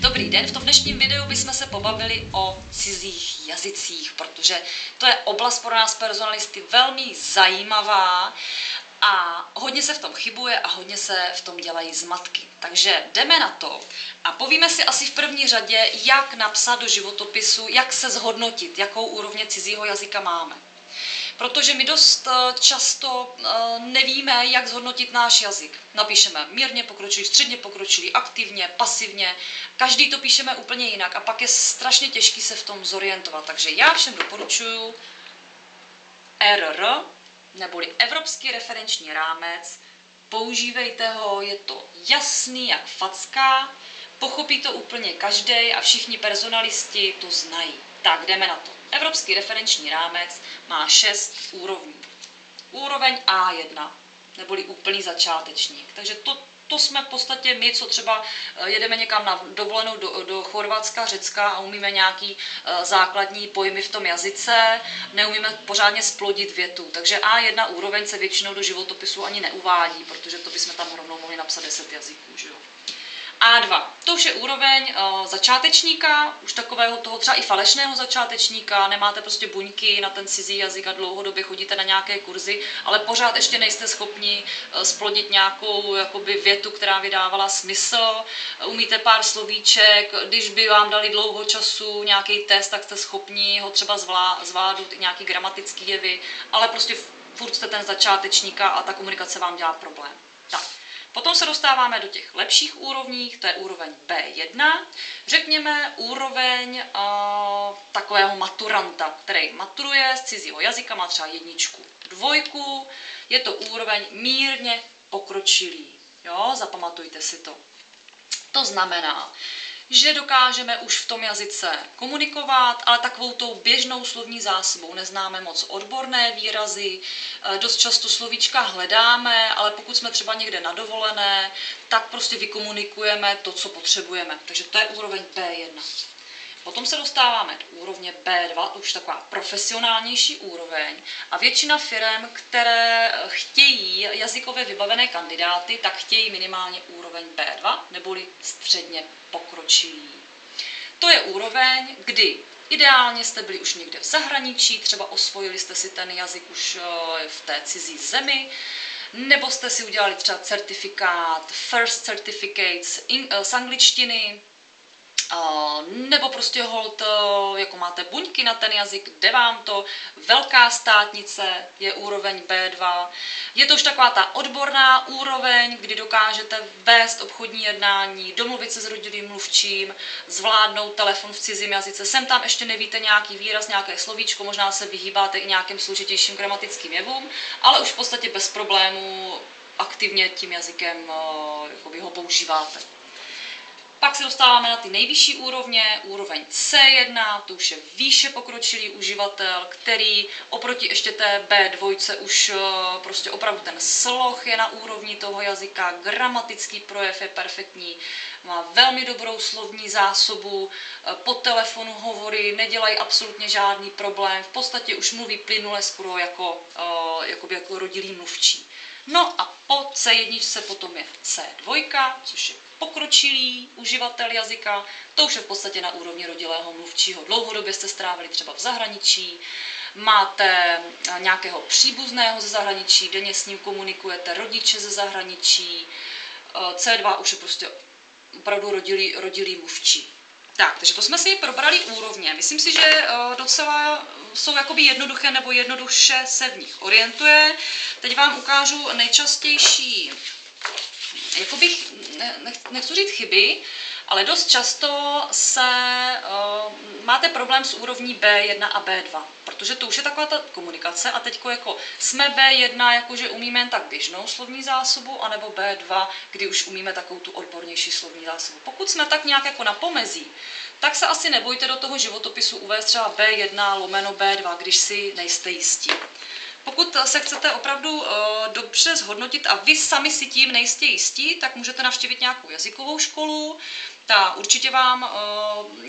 Dobrý den, v tom dnešním videu bychom se pobavili o cizích jazycích, protože to je oblast pro nás personalisty velmi zajímavá a hodně se v tom chybuje a hodně se v tom dělají zmatky. Takže jdeme na to a povíme si asi v první řadě, jak napsat do životopisu, jak se zhodnotit, jakou úrovně cizího jazyka máme. Protože my dost eh, často eh, nevíme, jak zhodnotit náš jazyk. Napíšeme mírně pokročilý, středně pokročilý, aktivně, pasivně. Každý to píšeme úplně jinak a pak je strašně těžký se v tom zorientovat. Takže já všem doporučuji RR, neboli Evropský referenční rámec. Používejte ho, je to jasný jak facka, pochopí to úplně každý a všichni personalisti to znají. Tak jdeme na to. Evropský referenční rámec má šest úrovní. Úroveň A1, neboli úplný začátečník. Takže to, to jsme v podstatě my, co třeba eh, jedeme někam na dovolenou do, do Chorvatska, Řecka a umíme nějaký uh, základní pojmy v tom jazyce, neumíme pořádně splodit větu. Takže A1 úroveň se většinou do životopisu ani neuvádí, protože to bychom tam rovnou mohli napsat 10 jazyků. Že jo? A2. To už je úroveň uh, začátečníka, už takového toho třeba i falešného začátečníka, nemáte prostě buňky na ten cizí jazyk a dlouhodobě chodíte na nějaké kurzy, ale pořád ještě nejste schopni uh, splodit nějakou jakoby větu, která vydávala smysl, umíte pár slovíček, když by vám dali dlouho času nějaký test, tak jste schopni ho třeba zvládnout i nějaký gramatický jevy, ale prostě furt jste ten začátečníka a ta komunikace vám dělá problém. Tak. Potom se dostáváme do těch lepších úrovní, to je úroveň B1, řekněme úroveň uh, takového maturanta, který maturuje z cizího jazyka, má třeba jedničku, dvojku, je to úroveň mírně pokročilý. Jo, zapamatujte si to. To znamená, že dokážeme už v tom jazyce komunikovat, ale takovou tou běžnou slovní zásobou neznáme moc odborné výrazy, eh, dost často slovíčka hledáme, ale pokud jsme třeba někde na dovolené, tak prostě vykomunikujeme to, co potřebujeme. Takže to je úroveň B1. Potom se dostáváme do úrovně B2, už taková profesionálnější úroveň. A většina firm, které chtějí jazykově vybavené kandidáty, tak chtějí minimálně úroveň B2, neboli středně pokročilý. To je úroveň, kdy Ideálně jste byli už někde v zahraničí, třeba osvojili jste si ten jazyk už eh, v té cizí zemi, nebo jste si udělali třeba certifikát, first certificates uh, z angličtiny, nebo prostě hold, jako máte buňky na ten jazyk, jde vám to, velká státnice je úroveň B2. Je to už taková ta odborná úroveň, kdy dokážete vést obchodní jednání, domluvit se s rodilým mluvčím, zvládnout telefon v cizím jazyce. Sem tam ještě nevíte nějaký výraz, nějaké slovíčko, možná se vyhýbáte i nějakým složitějším gramatickým jevům, ale už v podstatě bez problémů aktivně tím jazykem ho používáte. Pak se dostáváme na ty nejvyšší úrovně, úroveň C1, to už je výše pokročilý uživatel, který oproti ještě té B2 už eh, prostě opravdu ten sloh je na úrovni toho jazyka, gramatický projev je perfektní, má velmi dobrou slovní zásobu, eh, po telefonu hovory nedělají absolutně žádný problém, v podstatě už mluví plynule skoro jako, jako, jako rodilý mluvčí. No a po C1 potom je C2, což je pokročilý uživatel jazyka, to už je v podstatě na úrovni rodilého mluvčího. Dlouhodobě jste strávili třeba v zahraničí, máte eh, nějakého příbuzného ze zahraničí, denně s ním komunikujete, rodiče ze zahraničí. Eh, C2 už je prostě opravdu rodilý, rodilý mluvčí. Tak, takže to jsme si probrali úrovně. Myslím si, že eh, docela jsou jakoby jednoduché nebo jednoduše se v nich orientuje. Teď vám ukážu nejčastější jako bych, nechci říct chyby, ale dost často se uh, máte problém s úrovní B1 a B2, protože to už je taková ta komunikace a teď jako jsme B1, jakože umíme jen tak běžnou slovní zásobu, anebo B2, kdy už umíme takovou tu odbornější slovní zásobu. Pokud jsme tak nějak jako na pomezí, tak se asi nebojte do toho životopisu uvést třeba B1 lomeno B2, když si nejste jistí. Pokud se chcete opravdu uh, dobře zhodnotit a vy sami si tím nejste jistí, tak můžete navštívit nějakou jazykovou školu, ta určitě vám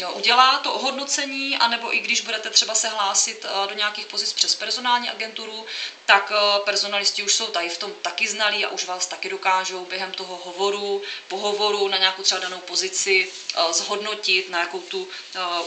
uh, udělá to ohodnocení, anebo i když budete třeba se hlásit uh, do nějakých pozic přes personální agenturu, tak personalisti už jsou tady v tom taky znalí a už vás taky dokážou během toho hovoru, pohovoru na nějakou třeba danou pozici zhodnotit, na jakou tu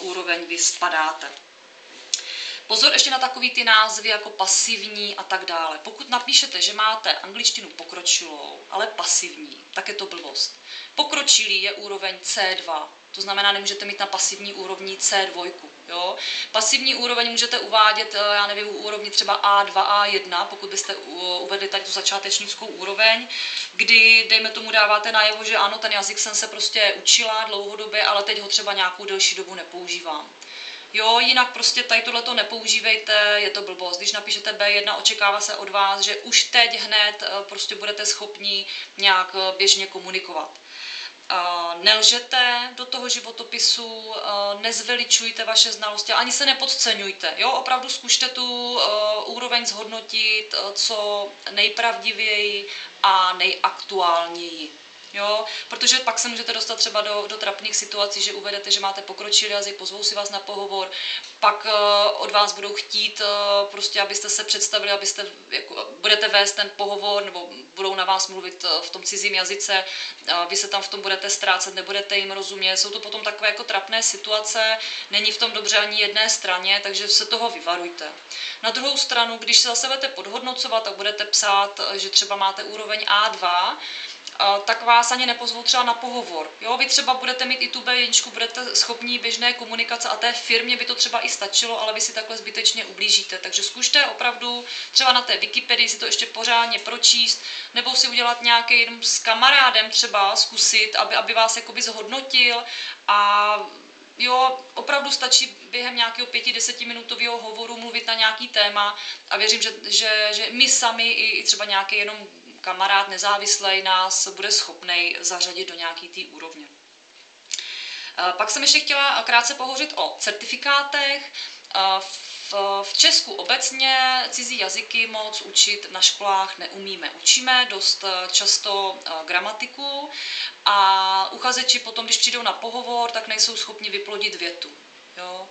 úroveň vy spadáte. Pozor ještě na takový ty názvy jako pasivní a tak dále. Pokud napíšete, že máte angličtinu pokročilou, ale pasivní, tak je to blbost. Pokročilý je úroveň C2, to znamená, nemůžete mít na pasivní úrovni C2. Jo? Pasivní úroveň můžete uvádět, eh, já nevím, u úrovni třeba A2, A1, pokud byste uvedli tady tu začátečnickou úroveň, kdy, dejme tomu, dáváte najevo, že ano, ten jazyk jsem se prostě učila dlouhodobě, ale teď ho třeba nějakou delší dobu nepoužívám. Jo, jinak prostě tady tohle to nepoužívejte, je to blbost. Když napíšete B1, očekává se od vás, že už teď hned eh, prostě budete schopni nějak eh, běžně komunikovat. Nelžete do toho životopisu, eh, nezveličujte vaše znalosti, ani se nepodceňujte. Jo, opravdu zkušte tu úroveň zhodnotit co nejpravdivěji a nejaktuálněji. Jo, protože pak se můžete dostat třeba do, do trapných situací, že uvedete, že máte pokročilý jazyk, pozvou si vás na pohovor, pak uh, od vás budou chtít uh, prostě, abyste se představili, abyste, jako, budete vést ten pohovor, nebo budou na vás mluvit uh, v tom cizím jazyce, uh, vy se tam v tom budete ztrácet, nebudete jim rozumět, jsou to potom takové jako trapné situace, není v tom dobře ani jedné straně, takže se toho vyvarujte. Na druhou stranu, když se zase budete podhodnocovat a budete psát, že třeba máte úroveň A2, tak vás ani nepozvou třeba na pohovor. Jo, vy třeba budete mít i tu B1, budete schopní běžné komunikace a té firmě by to třeba i stačilo, ale vy si takhle zbytečně ublížíte. Takže zkušte opravdu třeba na té Wikipedii si to ještě pořádně pročíst, nebo si udělat nějaký jenom s kamarádem třeba zkusit, aby, aby vás jakoby zhodnotil a jo, opravdu stačí během nějakého pěti, desetiminutového hovoru mluvit na nějaký téma a věřím, že, že, že my sami i, i třeba nějaký jenom kamarád nezávislý nás bude schopný zařadit do nějaký té úrovně. Eh, pak jsem ještě chtěla krátce pohořit o certifikátech. Eh, v Česku obecně cizí jazyky moc učit na školách neumíme. Učíme dost eh, často gramatiku a uchazeči potom, když přijdou na pohovor, tak nejsou schopni vyplodit větu. Jo.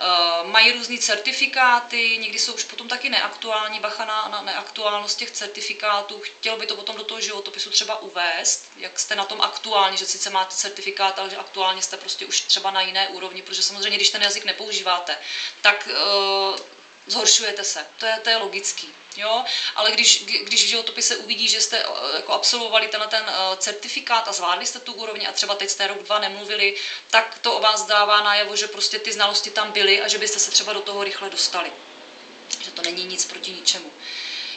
E, mají různé certifikáty, někdy jsou už potom taky neaktuální, bacha na, na neaktuálnost těch certifikátů. Chtěl by to potom do toho životopisu třeba uvést, jak jste na tom aktuálně, že sice máte certifikát, ale že aktuálně jste prostě už třeba na jiné úrovni, protože samozřejmě, když ten jazyk nepoužíváte, tak e, zhoršujete se. To je, to je logický. Jo? Ale když, když v životopise uvidí, že jste eh, jako absolvovali tenhle ten uh, certifikát a zvládli jste tu úroveň a třeba teď jste rok, dva nemluvili, tak to o vás dává najevo, že prostě ty znalosti tam byly a že byste se třeba do toho rychle dostali. Že to není nic proti ničemu.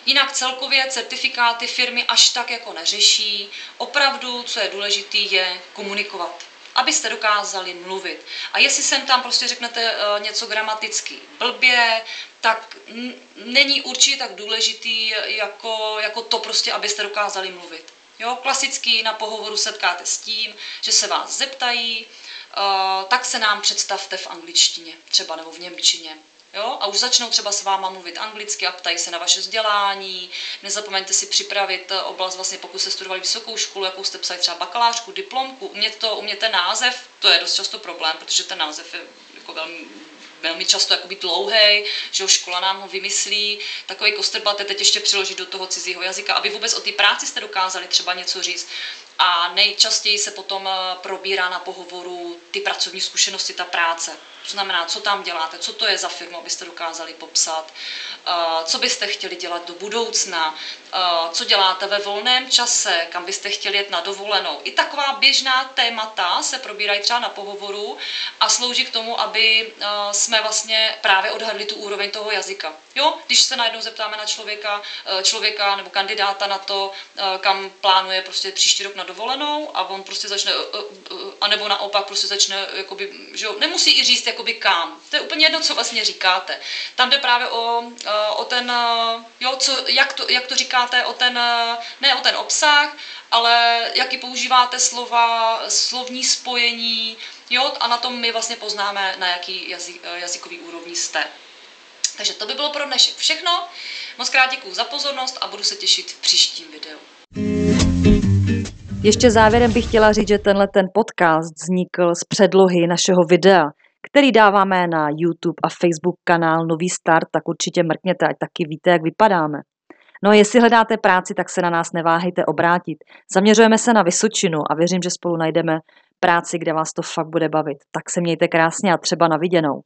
Jinak celkově certifikáty firmy až tak jako neřeší. Opravdu, co je důležité, je komunikovat abyste dokázali mluvit. A jestli sem tam prostě řeknete uh, něco gramaticky blbě, tak není určitě tak důležitý jako, jako to prostě, abyste dokázali mluvit. Jo, klasicky na pohovoru setkáte s tím, že se vás zeptají, uh, tak se nám představte v angličtině, třeba nebo v němčině. Jo? A už začnou třeba s váma mluvit anglicky a ptají se na vaše vzdělání. Nezapomeňte si připravit eh, oblast, vlastně pokud jste studovali vysokou školu, jakou jste psali třeba bakalářku, diplomku, umět to, umět ten název, to je dost často problém, protože ten název je jako velmi velmi často jakoby dlouhý, že škola nám ho vymyslí, takový kostrbat teď ještě přiložit do toho cizího jazyka, aby vůbec o té práci jste dokázali třeba něco říct. A nejčastěji se potom eh, probírá na pohovoru ty pracovní zkušenosti, ta práce. To znamená, co tam děláte, co to je za firmu, abyste dokázali popsat, eh, co byste chtěli dělat do budoucna, eh, co děláte ve volném čase, kam byste chtěli jet na dovolenou. I taková běžná témata se probírají třeba na pohovoru a slouží k tomu, aby eh, jsme vlastně právě odhadli tu úroveň toho jazyka. Jo, když se najednou zeptáme na člověka, člověka nebo kandidáta na to, kam plánuje prostě příští rok na dovolenou a on prostě začne, anebo naopak prostě začne, jakoby, že jo, nemusí i říct, jakoby kam. To je úplně jedno, co vlastně říkáte. Tam jde právě o, eh, o ten, eh, jo, co, jak, to, jak to říkáte, o ten, eh, ne o ten obsah, ale jaký používáte slova, slovní spojení, jo, a na tom my vlastně poznáme, na jaký jazyk, jazykový úrovni jste. Takže to by bylo pro dnešek všechno. Moc krát děkuji za pozornost a budu se těšit v příštím videu. Ještě závěrem bych chtěla říct, že tenhle ten podcast vznikl z předlohy našeho videa, který dáváme na YouTube a Facebook kanál Nový start, tak určitě mrkněte, ať taky víte, jak vypadáme. No a jestli hledáte práci, tak se na nás neváhejte obrátit. Zaměřujeme se na Vysočinu a věřím, že spolu najdeme práci, kde vás to fakt bude bavit. Tak se mějte krásně a třeba na viděnou.